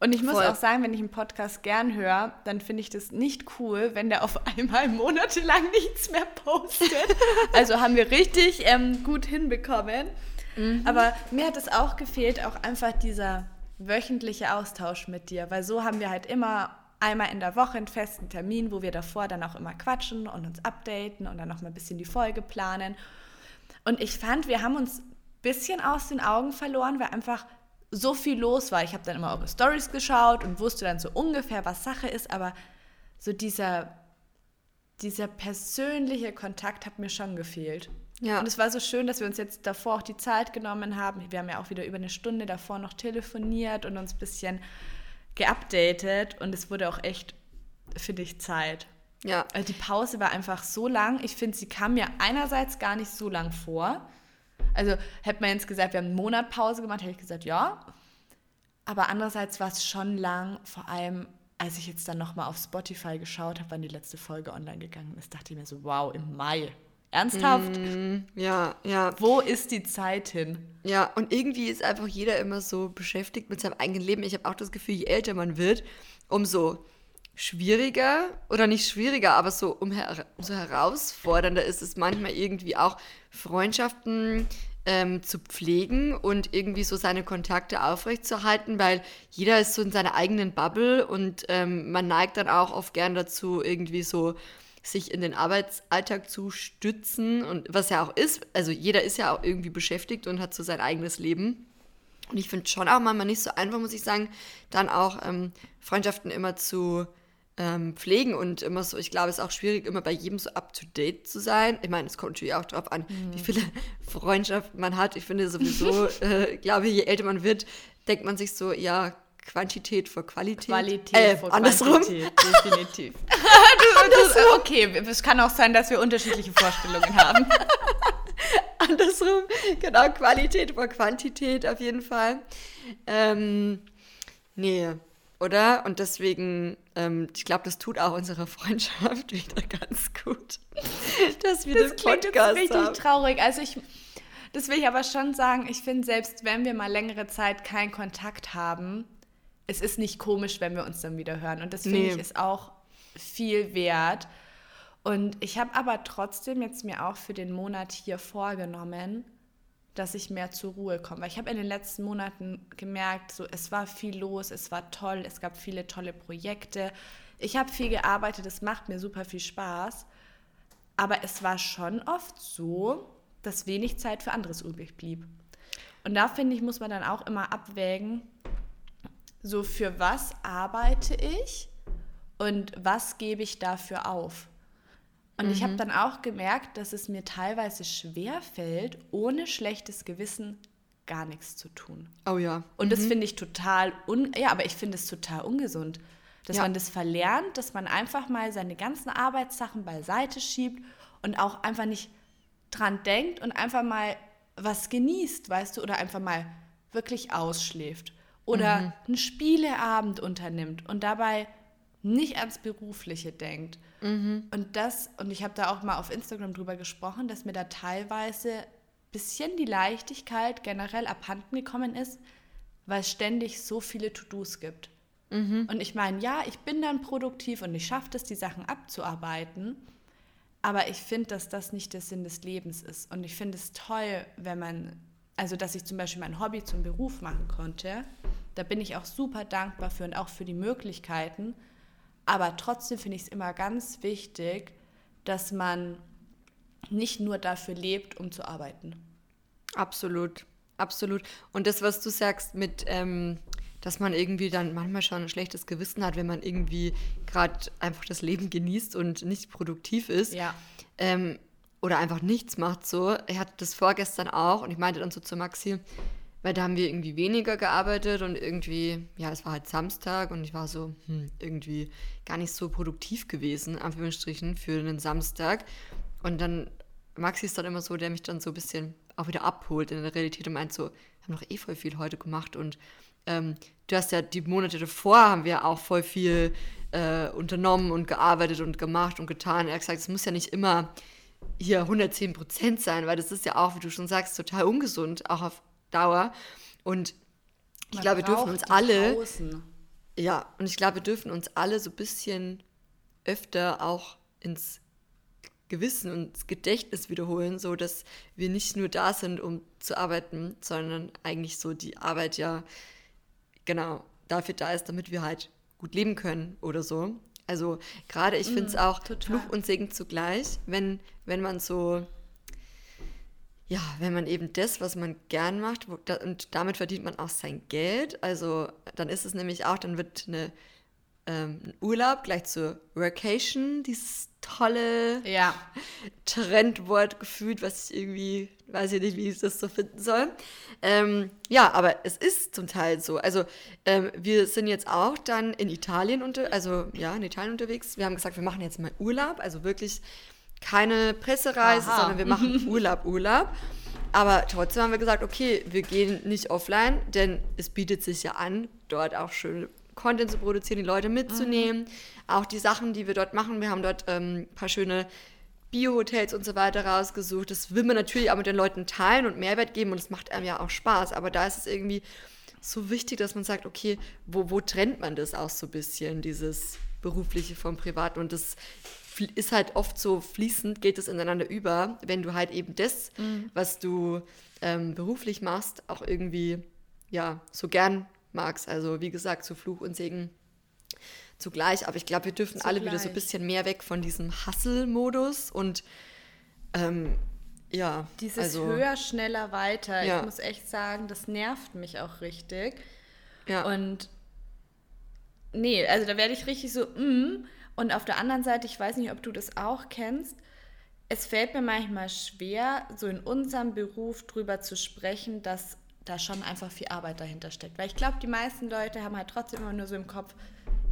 Und ich muss Voll. auch sagen, wenn ich einen Podcast gern höre, dann finde ich das nicht cool, wenn der auf einmal monatelang nichts mehr postet. also haben wir richtig ähm, gut hinbekommen. Mhm. Aber mir hat es auch gefehlt, auch einfach dieser wöchentliche Austausch mit dir, weil so haben wir halt immer einmal in der Woche einen festen Termin, wo wir davor dann auch immer quatschen und uns updaten und dann noch mal ein bisschen die Folge planen. Und ich fand, wir haben uns ein bisschen aus den Augen verloren, weil einfach so viel los war. Ich habe dann immer eure Stories geschaut und wusste dann so ungefähr, was Sache ist, aber so dieser, dieser persönliche Kontakt hat mir schon gefehlt. Ja. Und es war so schön, dass wir uns jetzt davor auch die Zeit genommen haben. Wir haben ja auch wieder über eine Stunde davor noch telefoniert und uns ein bisschen geupdatet und es wurde auch echt, finde ich, Zeit. Ja, Also die Pause war einfach so lang. Ich finde, sie kam mir einerseits gar nicht so lang vor. Also hätte man jetzt gesagt, wir haben einen Monat Pause gemacht, hätte ich gesagt, ja. Aber andererseits war es schon lang, vor allem als ich jetzt dann nochmal auf Spotify geschaut habe, wann die letzte Folge online gegangen ist, dachte ich mir so, wow, im Mai. Ernsthaft? ja, ja. Wo ist die Zeit hin? Ja, und irgendwie ist einfach jeder immer so beschäftigt mit seinem eigenen Leben. Ich habe auch das Gefühl, je älter man wird, umso schwieriger oder nicht schwieriger, aber so um umso herausfordernder ist es manchmal irgendwie auch Freundschaften ähm, zu pflegen und irgendwie so seine Kontakte aufrechtzuerhalten, weil jeder ist so in seiner eigenen Bubble und ähm, man neigt dann auch oft gern dazu, irgendwie so sich in den Arbeitsalltag zu stützen und was ja auch ist, also jeder ist ja auch irgendwie beschäftigt und hat so sein eigenes Leben. Und ich finde schon auch manchmal nicht so einfach, muss ich sagen, dann auch ähm, Freundschaften immer zu ähm, pflegen und immer so, ich glaube, es ist auch schwierig, immer bei jedem so up to date zu sein. Ich meine, es kommt natürlich auch darauf an, mhm. wie viele Freundschaften man hat. Ich finde sowieso, äh, glaube, je älter man wird, denkt man sich so, ja, Quantität vor Qualität. Qualität äh, vor andersrum. Quantität, definitiv. du, du, okay, es kann auch sein, dass wir unterschiedliche Vorstellungen haben. andersrum, genau, Qualität vor Quantität auf jeden Fall. Ähm, nee, oder? Und deswegen, ähm, ich glaube, das tut auch unsere Freundschaft wieder ganz gut, dass wir das den Podcast jetzt richtig traurig. Also ich, das will ich aber schon sagen, ich finde, selbst wenn wir mal längere Zeit keinen Kontakt haben, es ist nicht komisch, wenn wir uns dann wieder hören. Und das finde nee. ich ist auch viel wert. Und ich habe aber trotzdem jetzt mir auch für den Monat hier vorgenommen, dass ich mehr zur Ruhe komme. Weil ich habe in den letzten Monaten gemerkt, so es war viel los, es war toll, es gab viele tolle Projekte. Ich habe viel gearbeitet, es macht mir super viel Spaß. Aber es war schon oft so, dass wenig Zeit für anderes übrig blieb. Und da finde ich, muss man dann auch immer abwägen, so für was arbeite ich und was gebe ich dafür auf. Und mhm. ich habe mhm. dann auch gemerkt, dass es mir teilweise schwer fällt, ohne schlechtes Gewissen gar nichts zu tun. Oh ja. Und mhm. das finde ich total un ja, aber ich finde es total ungesund, dass ja. man das verlernt, dass man einfach mal seine ganzen Arbeitssachen beiseite schiebt und auch einfach nicht dran denkt und einfach mal was genießt, weißt du, oder einfach mal wirklich ausschläft oder mhm. einen Spieleabend unternimmt und dabei nicht ans Berufliche denkt. Mhm. Und das, und ich habe da auch mal auf Instagram drüber gesprochen, dass mir da teilweise ein bisschen die Leichtigkeit generell abhanden gekommen ist, weil es ständig so viele To-Dos gibt. Mhm. Und ich meine, ja, ich bin dann produktiv und ich schaffe es, die Sachen abzuarbeiten. Aber ich finde, dass das nicht der Sinn des Lebens ist. Und ich finde es toll, wenn man, also dass ich zum Beispiel mein Hobby zum Beruf machen konnte. Da bin ich auch super dankbar für und auch für die Möglichkeiten. Aber trotzdem finde ich es immer ganz wichtig, dass man nicht nur dafür lebt, um zu arbeiten. Absolut, absolut. Und das, was du sagst mit, ähm, dass man irgendwie dann manchmal schon ein schlechtes Gewissen hat, wenn man irgendwie gerade einfach das Leben genießt und nicht produktiv ist. Ja. Ähm, oder einfach nichts macht so. Er hatte das vorgestern auch und ich meinte dann so zu Maxi, weil da haben wir irgendwie weniger gearbeitet und irgendwie, ja, es war halt Samstag und ich war so, hm, irgendwie gar nicht so produktiv gewesen, Anführungsstrichen, für einen Samstag. Und dann, Maxi ist dann immer so, der mich dann so ein bisschen auch wieder abholt in der Realität und meint so, wir haben noch eh voll viel heute gemacht und ähm, du hast ja die Monate davor haben wir auch voll viel äh, unternommen und gearbeitet und gemacht und getan. Er hat gesagt, es muss ja nicht immer hier 110 Prozent sein, weil das ist ja auch, wie du schon sagst, total ungesund, auch auf Dauer. Und ich glaube, wir dürfen uns alle. Pausen. Ja, und ich glaube, wir dürfen uns alle so ein bisschen öfter auch ins Gewissen und ins Gedächtnis wiederholen, so dass wir nicht nur da sind, um zu arbeiten, sondern eigentlich so die Arbeit ja genau dafür da ist, damit wir halt gut leben können oder so. Also gerade ich finde es mm, auch total. Fluch und Segen zugleich, wenn, wenn man so ja, wenn man eben das, was man gern macht, wo, da, und damit verdient man auch sein Geld, also dann ist es nämlich auch, dann wird eine, ähm, Urlaub gleich zur Vacation, dieses tolle ja. Trendwort gefühlt, was ich irgendwie, weiß ich nicht, wie ich das so finden soll. Ähm, ja, aber es ist zum Teil so. Also ähm, wir sind jetzt auch dann in Italien unter, also ja, in Italien unterwegs. Wir haben gesagt, wir machen jetzt mal Urlaub, also wirklich keine Pressereise, Aha. sondern wir machen Urlaub, Urlaub. Aber trotzdem haben wir gesagt, okay, wir gehen nicht offline, denn es bietet sich ja an, dort auch schön Content zu produzieren, die Leute mitzunehmen. Mhm. Auch die Sachen, die wir dort machen. Wir haben dort ähm, ein paar schöne Bio-Hotels und so weiter rausgesucht. Das will man natürlich auch mit den Leuten teilen und Mehrwert geben und es macht einem ja auch Spaß. Aber da ist es irgendwie so wichtig, dass man sagt, okay, wo, wo trennt man das auch so ein bisschen, dieses berufliche vom privaten? Und das ist halt oft so fließend, geht es ineinander über, wenn du halt eben das, mhm. was du ähm, beruflich machst, auch irgendwie ja so gern magst. Also wie gesagt, zu Fluch und Segen zugleich. Aber ich glaube, wir dürfen zugleich. alle wieder so ein bisschen mehr weg von diesem Hustle-Modus und ähm, ja. Dieses also, höher, schneller, weiter. Ja. Ich muss echt sagen, das nervt mich auch richtig. Ja. Und nee, also da werde ich richtig so, mm. Und auf der anderen Seite, ich weiß nicht, ob du das auch kennst, es fällt mir manchmal schwer, so in unserem Beruf drüber zu sprechen, dass da schon einfach viel Arbeit dahinter steckt. Weil ich glaube, die meisten Leute haben halt trotzdem immer nur so im Kopf,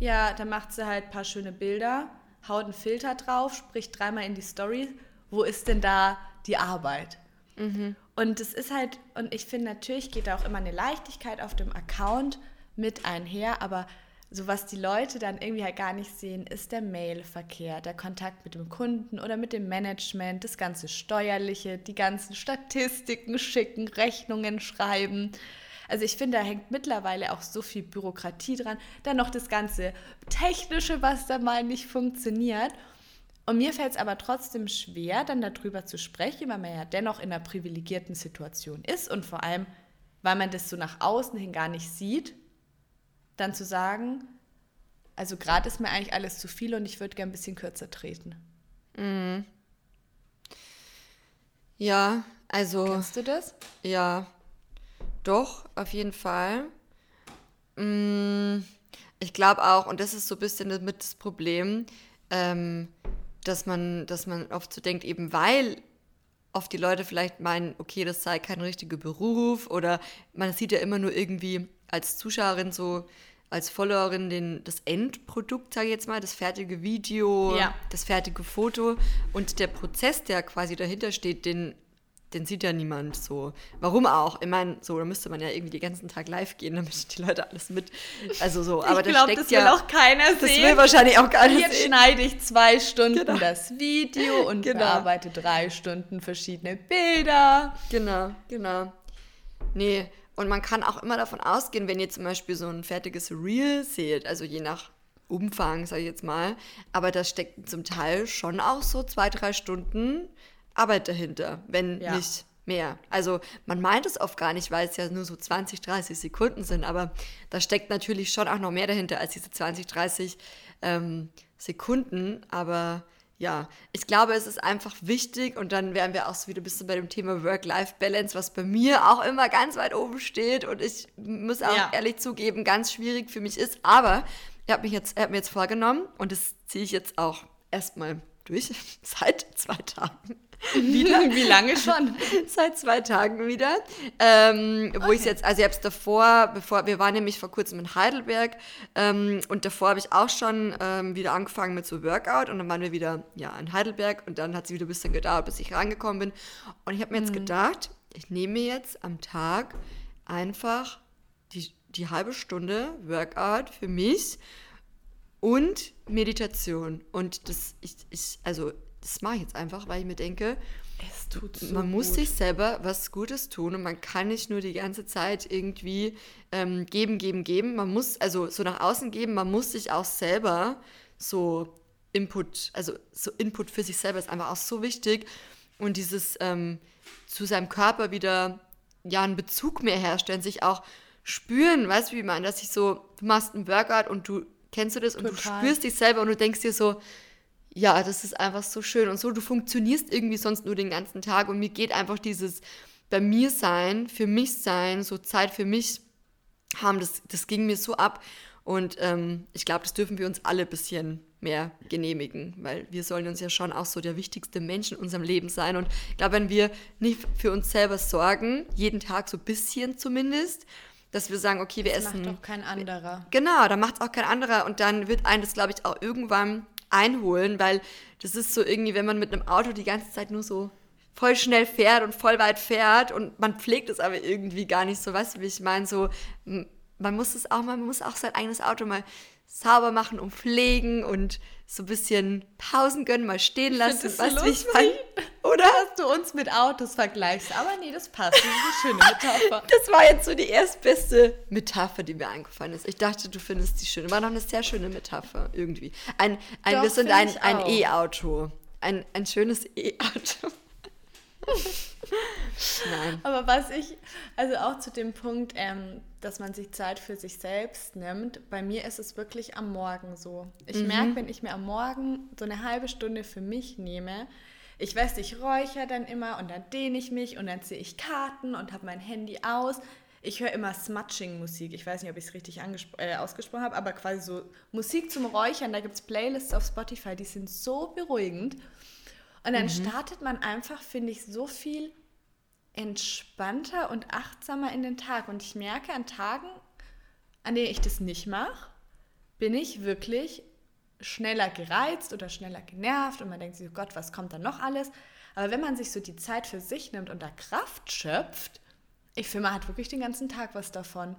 ja, dann macht sie halt ein paar schöne Bilder, haut einen Filter drauf, spricht dreimal in die Story. Wo ist denn da die Arbeit? Mhm. Und es ist halt, und ich finde, natürlich geht da auch immer eine Leichtigkeit auf dem Account mit einher, aber so was die Leute dann irgendwie halt gar nicht sehen, ist der Mailverkehr, der Kontakt mit dem Kunden oder mit dem Management, das ganze Steuerliche, die ganzen Statistiken schicken, Rechnungen schreiben. Also ich finde, da hängt mittlerweile auch so viel Bürokratie dran. Dann noch das ganze Technische, was da mal nicht funktioniert. Und mir fällt es aber trotzdem schwer, dann darüber zu sprechen, weil man ja dennoch in einer privilegierten Situation ist und vor allem, weil man das so nach außen hin gar nicht sieht, dann zu sagen, also gerade ist mir eigentlich alles zu viel und ich würde gerne ein bisschen kürzer treten. Mhm. Ja, also. Kennst du das? Ja, doch, auf jeden Fall. Mhm. Ich glaube auch, und das ist so ein bisschen mit das Problem, ähm, dass man, dass man oft so denkt, eben weil oft die Leute vielleicht meinen, okay, das sei kein richtiger Beruf oder man sieht ja immer nur irgendwie als Zuschauerin so, als Followerin den, das Endprodukt, sage ich jetzt mal, das fertige Video, ja. das fertige Foto und der Prozess, der quasi dahinter steht, den den sieht ja niemand so. Warum auch? Ich meine, so, da müsste man ja irgendwie den ganzen Tag live gehen, damit die Leute alles mit. Also so, aber ich glaub, steckt das will auch keiner das sehen. Das will wahrscheinlich auch keiner Jetzt sehen. Jetzt schneide ich zwei Stunden genau. das Video und genau. bearbeite drei Stunden verschiedene Bilder. Genau, genau. Nee, und man kann auch immer davon ausgehen, wenn ihr zum Beispiel so ein fertiges Reel seht, also je nach Umfang, sage ich jetzt mal, aber da steckt zum Teil schon auch so zwei, drei Stunden Arbeit dahinter, wenn ja. nicht mehr. Also man meint es oft gar nicht, weil es ja nur so 20, 30 Sekunden sind, aber da steckt natürlich schon auch noch mehr dahinter als diese 20, 30 ähm, Sekunden. Aber ja, ich glaube, es ist einfach wichtig und dann wären wir auch so wieder ein bisschen bei dem Thema Work-Life-Balance, was bei mir auch immer ganz weit oben steht und ich muss auch ja. ehrlich zugeben, ganz schwierig für mich ist. Aber er jetzt, er hat mir jetzt vorgenommen und das ziehe ich jetzt auch erstmal durch seit zwei Tagen. wieder. Wie lange schon? Seit zwei Tagen wieder. Ähm, wo okay. ich jetzt, also ich habe es davor, bevor, wir waren nämlich vor kurzem in Heidelberg ähm, und davor habe ich auch schon ähm, wieder angefangen mit so Workout und dann waren wir wieder ja, in Heidelberg und dann hat es wieder ein bisschen gedauert, bis ich rangekommen bin. Und ich habe mir jetzt mhm. gedacht, ich nehme mir jetzt am Tag einfach die, die halbe Stunde Workout für mich und Meditation. Und das, ich, ich also das mache ich jetzt einfach, weil ich mir denke, so man muss sich selber was Gutes tun und man kann nicht nur die ganze Zeit irgendwie ähm, geben, geben, geben. Man muss also so nach außen geben, man muss sich auch selber so Input, also so Input für sich selber ist einfach auch so wichtig und dieses ähm, zu seinem Körper wieder ja einen Bezug mehr herstellen, sich auch spüren, weißt du, wie man, dass ich so, du machst einen Workout und du kennst du das Total. und du spürst dich selber und du denkst dir so, ja, das ist einfach so schön und so. Du funktionierst irgendwie sonst nur den ganzen Tag und mir geht einfach dieses bei mir sein, für mich sein, so Zeit für mich haben, das, das ging mir so ab. Und ähm, ich glaube, das dürfen wir uns alle ein bisschen mehr genehmigen, weil wir sollen uns ja schon auch so der wichtigste Mensch in unserem Leben sein. Und ich glaube, wenn wir nicht für uns selber sorgen, jeden Tag so ein bisschen zumindest, dass wir sagen, okay, wir das essen. Das macht doch kein anderer. Genau, da macht es auch kein anderer. Und dann wird einem das, glaube ich, auch irgendwann einholen, weil das ist so irgendwie, wenn man mit einem Auto die ganze Zeit nur so voll schnell fährt und voll weit fährt und man pflegt es aber irgendwie gar nicht so, weißt du, wie ich meine, so man muss es auch mal, man muss auch sein eigenes Auto mal sauber machen und pflegen und so ein bisschen Pausen gönnen, mal stehen lassen. Ich wie ich meine? Oder? Dass du uns mit Autos vergleichst. Aber nee, das passt. Das ist eine schöne Metapher. Das war jetzt so die erstbeste Metapher, die mir eingefallen ist. Ich dachte, du findest die schön. War noch eine sehr schöne Metapher irgendwie. Ein, ein, Doch, wir sind ein, ein E-Auto. Ein, ein schönes E-Auto. Nein. Aber was ich, also auch zu dem Punkt, ähm, dass man sich Zeit für sich selbst nimmt, bei mir ist es wirklich am Morgen so. Ich mhm. merke, wenn ich mir am Morgen so eine halbe Stunde für mich nehme, ich weiß, ich räuchere dann immer und dann dehne ich mich und dann ziehe ich Karten und habe mein Handy aus. ich höre immer Smutching-Musik. Ich weiß nicht, ob ich es richtig äh, ausgesprochen habe, aber quasi so Musik zum Räuchern. Da gibt es Playlists auf Spotify, die sind so beruhigend. Und dann mhm. startet man einfach, finde ich, so viel entspannter und achtsamer in den Tag. Und ich merke an Tagen, an denen ich das nicht mache, bin ich wirklich schneller gereizt oder schneller genervt und man denkt sich, oh Gott, was kommt da noch alles? Aber wenn man sich so die Zeit für sich nimmt und da Kraft schöpft, ich finde, man hat wirklich den ganzen Tag was davon.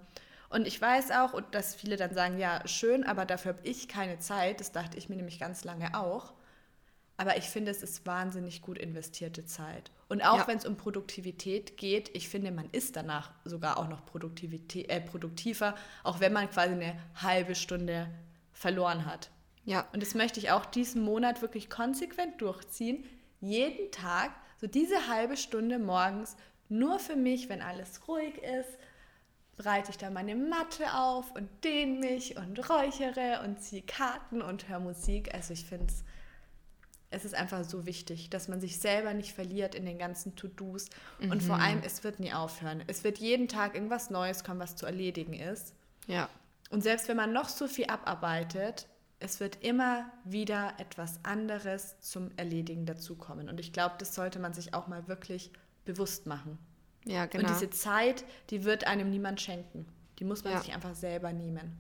Und ich weiß auch, dass viele dann sagen, ja, schön, aber dafür habe ich keine Zeit. Das dachte ich mir nämlich ganz lange auch. Aber ich finde, es ist wahnsinnig gut investierte Zeit. Und auch ja. wenn es um Produktivität geht, ich finde, man ist danach sogar auch noch Produktivität, äh, produktiver, auch wenn man quasi eine halbe Stunde verloren hat. Ja. Und das möchte ich auch diesen Monat wirklich konsequent durchziehen. Jeden Tag, so diese halbe Stunde morgens, nur für mich, wenn alles ruhig ist, breite ich da meine Matte auf und dehne mich und räuchere und ziehe Karten und höre Musik. Also ich finde es es ist einfach so wichtig, dass man sich selber nicht verliert in den ganzen To-Dos. Mhm. Und vor allem, es wird nie aufhören. Es wird jeden Tag irgendwas Neues kommen, was zu erledigen ist. Ja. Und selbst wenn man noch so viel abarbeitet, es wird immer wieder etwas anderes zum Erledigen dazukommen. Und ich glaube, das sollte man sich auch mal wirklich bewusst machen. Ja, genau. Und diese Zeit, die wird einem niemand schenken. Die muss man ja. sich einfach selber nehmen.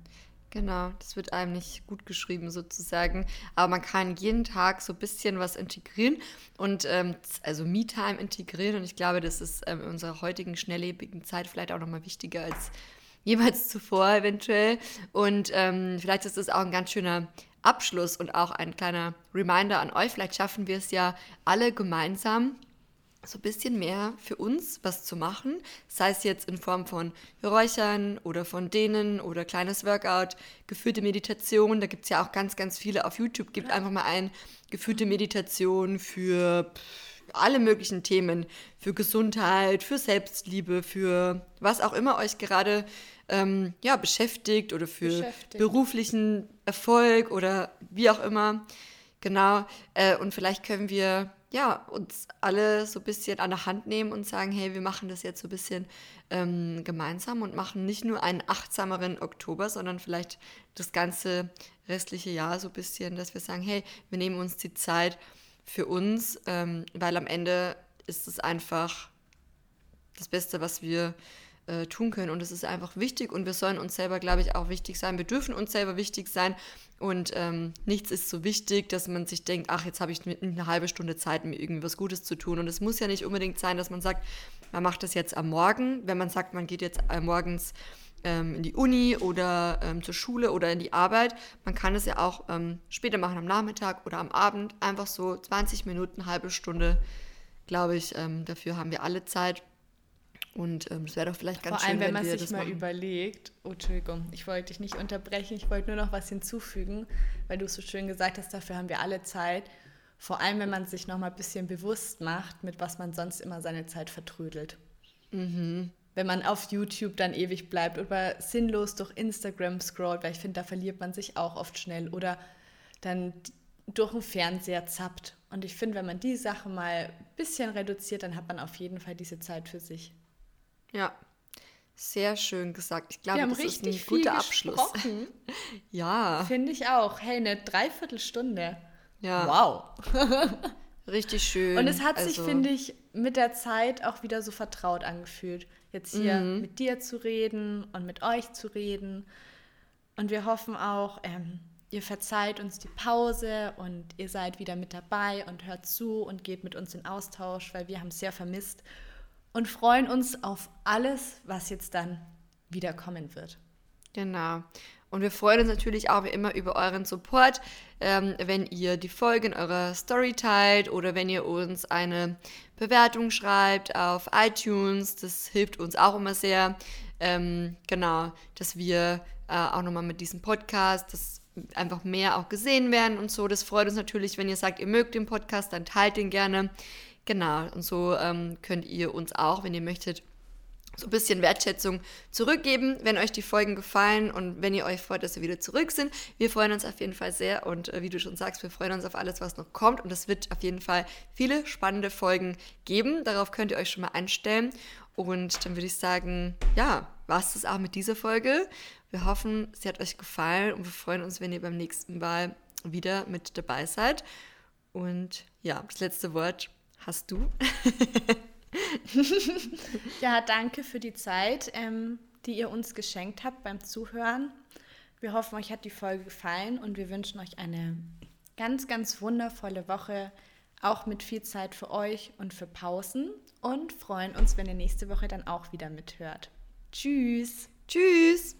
Genau, das wird einem nicht gut geschrieben sozusagen. Aber man kann jeden Tag so ein bisschen was integrieren und ähm, also Me-Time integrieren. Und ich glaube, das ist ähm, in unserer heutigen schnelllebigen Zeit vielleicht auch nochmal wichtiger als jemals zuvor eventuell. Und ähm, vielleicht ist das auch ein ganz schöner Abschluss und auch ein kleiner Reminder an euch. Vielleicht schaffen wir es ja alle gemeinsam so ein bisschen mehr für uns was zu machen, sei es jetzt in Form von Räuchern oder von Dehnen oder kleines Workout, geführte Meditation, da gibt es ja auch ganz, ganz viele auf YouTube, gibt einfach mal ein geführte Meditation für alle möglichen Themen, für Gesundheit, für Selbstliebe, für was auch immer euch gerade ähm, ja, beschäftigt oder für beschäftigt. beruflichen Erfolg oder wie auch immer. Genau, äh, und vielleicht können wir ja, uns alle so ein bisschen an der Hand nehmen und sagen, hey, wir machen das jetzt so ein bisschen ähm, gemeinsam und machen nicht nur einen achtsameren Oktober, sondern vielleicht das ganze restliche Jahr so ein bisschen, dass wir sagen, hey, wir nehmen uns die Zeit für uns, ähm, weil am Ende ist es einfach das Beste, was wir äh, tun können. Und es ist einfach wichtig und wir sollen uns selber, glaube ich, auch wichtig sein. Wir dürfen uns selber wichtig sein und ähm, nichts ist so wichtig, dass man sich denkt, ach, jetzt habe ich eine halbe Stunde Zeit, mir irgendwas Gutes zu tun. Und es muss ja nicht unbedingt sein, dass man sagt, man macht das jetzt am Morgen. Wenn man sagt, man geht jetzt äh, morgens ähm, in die Uni oder ähm, zur Schule oder in die Arbeit. Man kann es ja auch ähm, später machen, am Nachmittag oder am Abend. Einfach so 20 Minuten, halbe Stunde, glaube ich. Ähm, dafür haben wir alle Zeit. Und ähm, das wäre doch vielleicht ganz Vor allem, schön, wenn, wenn man sich mal machen. überlegt, oh Entschuldigung, ich wollte dich nicht unterbrechen, ich wollte nur noch was hinzufügen, weil du es so schön gesagt hast, dafür haben wir alle Zeit. Vor allem, wenn man sich noch mal ein bisschen bewusst macht, mit was man sonst immer seine Zeit vertrödelt. Mhm. Wenn man auf YouTube dann ewig bleibt oder sinnlos durch Instagram scrollt, weil ich finde, da verliert man sich auch oft schnell. Oder dann durch den Fernseher zappt. Und ich finde, wenn man die Sache mal ein bisschen reduziert, dann hat man auf jeden Fall diese Zeit für sich. Ja, sehr schön gesagt. Ich glaube, das ist ein guter Abschluss. ja. Finde ich auch. Hey, eine Dreiviertelstunde. Ja. Wow. richtig schön. Und es hat also, sich, finde ich, mit der Zeit auch wieder so vertraut angefühlt. Jetzt hier mhm. mit dir zu reden und mit euch zu reden. Und wir hoffen auch, ähm, ihr verzeiht uns die Pause und ihr seid wieder mit dabei und hört zu und geht mit uns in Austausch, weil wir haben es sehr vermisst und freuen uns auf alles, was jetzt dann wieder kommen wird. Genau. Und wir freuen uns natürlich auch wie immer über euren Support, ähm, wenn ihr die Folge in eurer Story teilt oder wenn ihr uns eine Bewertung schreibt auf iTunes. Das hilft uns auch immer sehr. Ähm, genau, dass wir äh, auch nochmal mit diesem Podcast, dass einfach mehr auch gesehen werden und so. Das freut uns natürlich, wenn ihr sagt, ihr mögt den Podcast, dann teilt den gerne. Genau, und so ähm, könnt ihr uns auch, wenn ihr möchtet, so ein bisschen Wertschätzung zurückgeben, wenn euch die Folgen gefallen und wenn ihr euch freut, dass wir wieder zurück sind. Wir freuen uns auf jeden Fall sehr und äh, wie du schon sagst, wir freuen uns auf alles, was noch kommt und es wird auf jeden Fall viele spannende Folgen geben. Darauf könnt ihr euch schon mal einstellen und dann würde ich sagen, ja, war es das auch mit dieser Folge. Wir hoffen, sie hat euch gefallen und wir freuen uns, wenn ihr beim nächsten Mal wieder mit dabei seid. Und ja, das letzte Wort hast du. ja, danke für die Zeit, ähm, die ihr uns geschenkt habt beim Zuhören. Wir hoffen, euch hat die Folge gefallen und wir wünschen euch eine ganz, ganz wundervolle Woche, auch mit viel Zeit für euch und für Pausen und freuen uns, wenn ihr nächste Woche dann auch wieder mithört. Tschüss. Tschüss.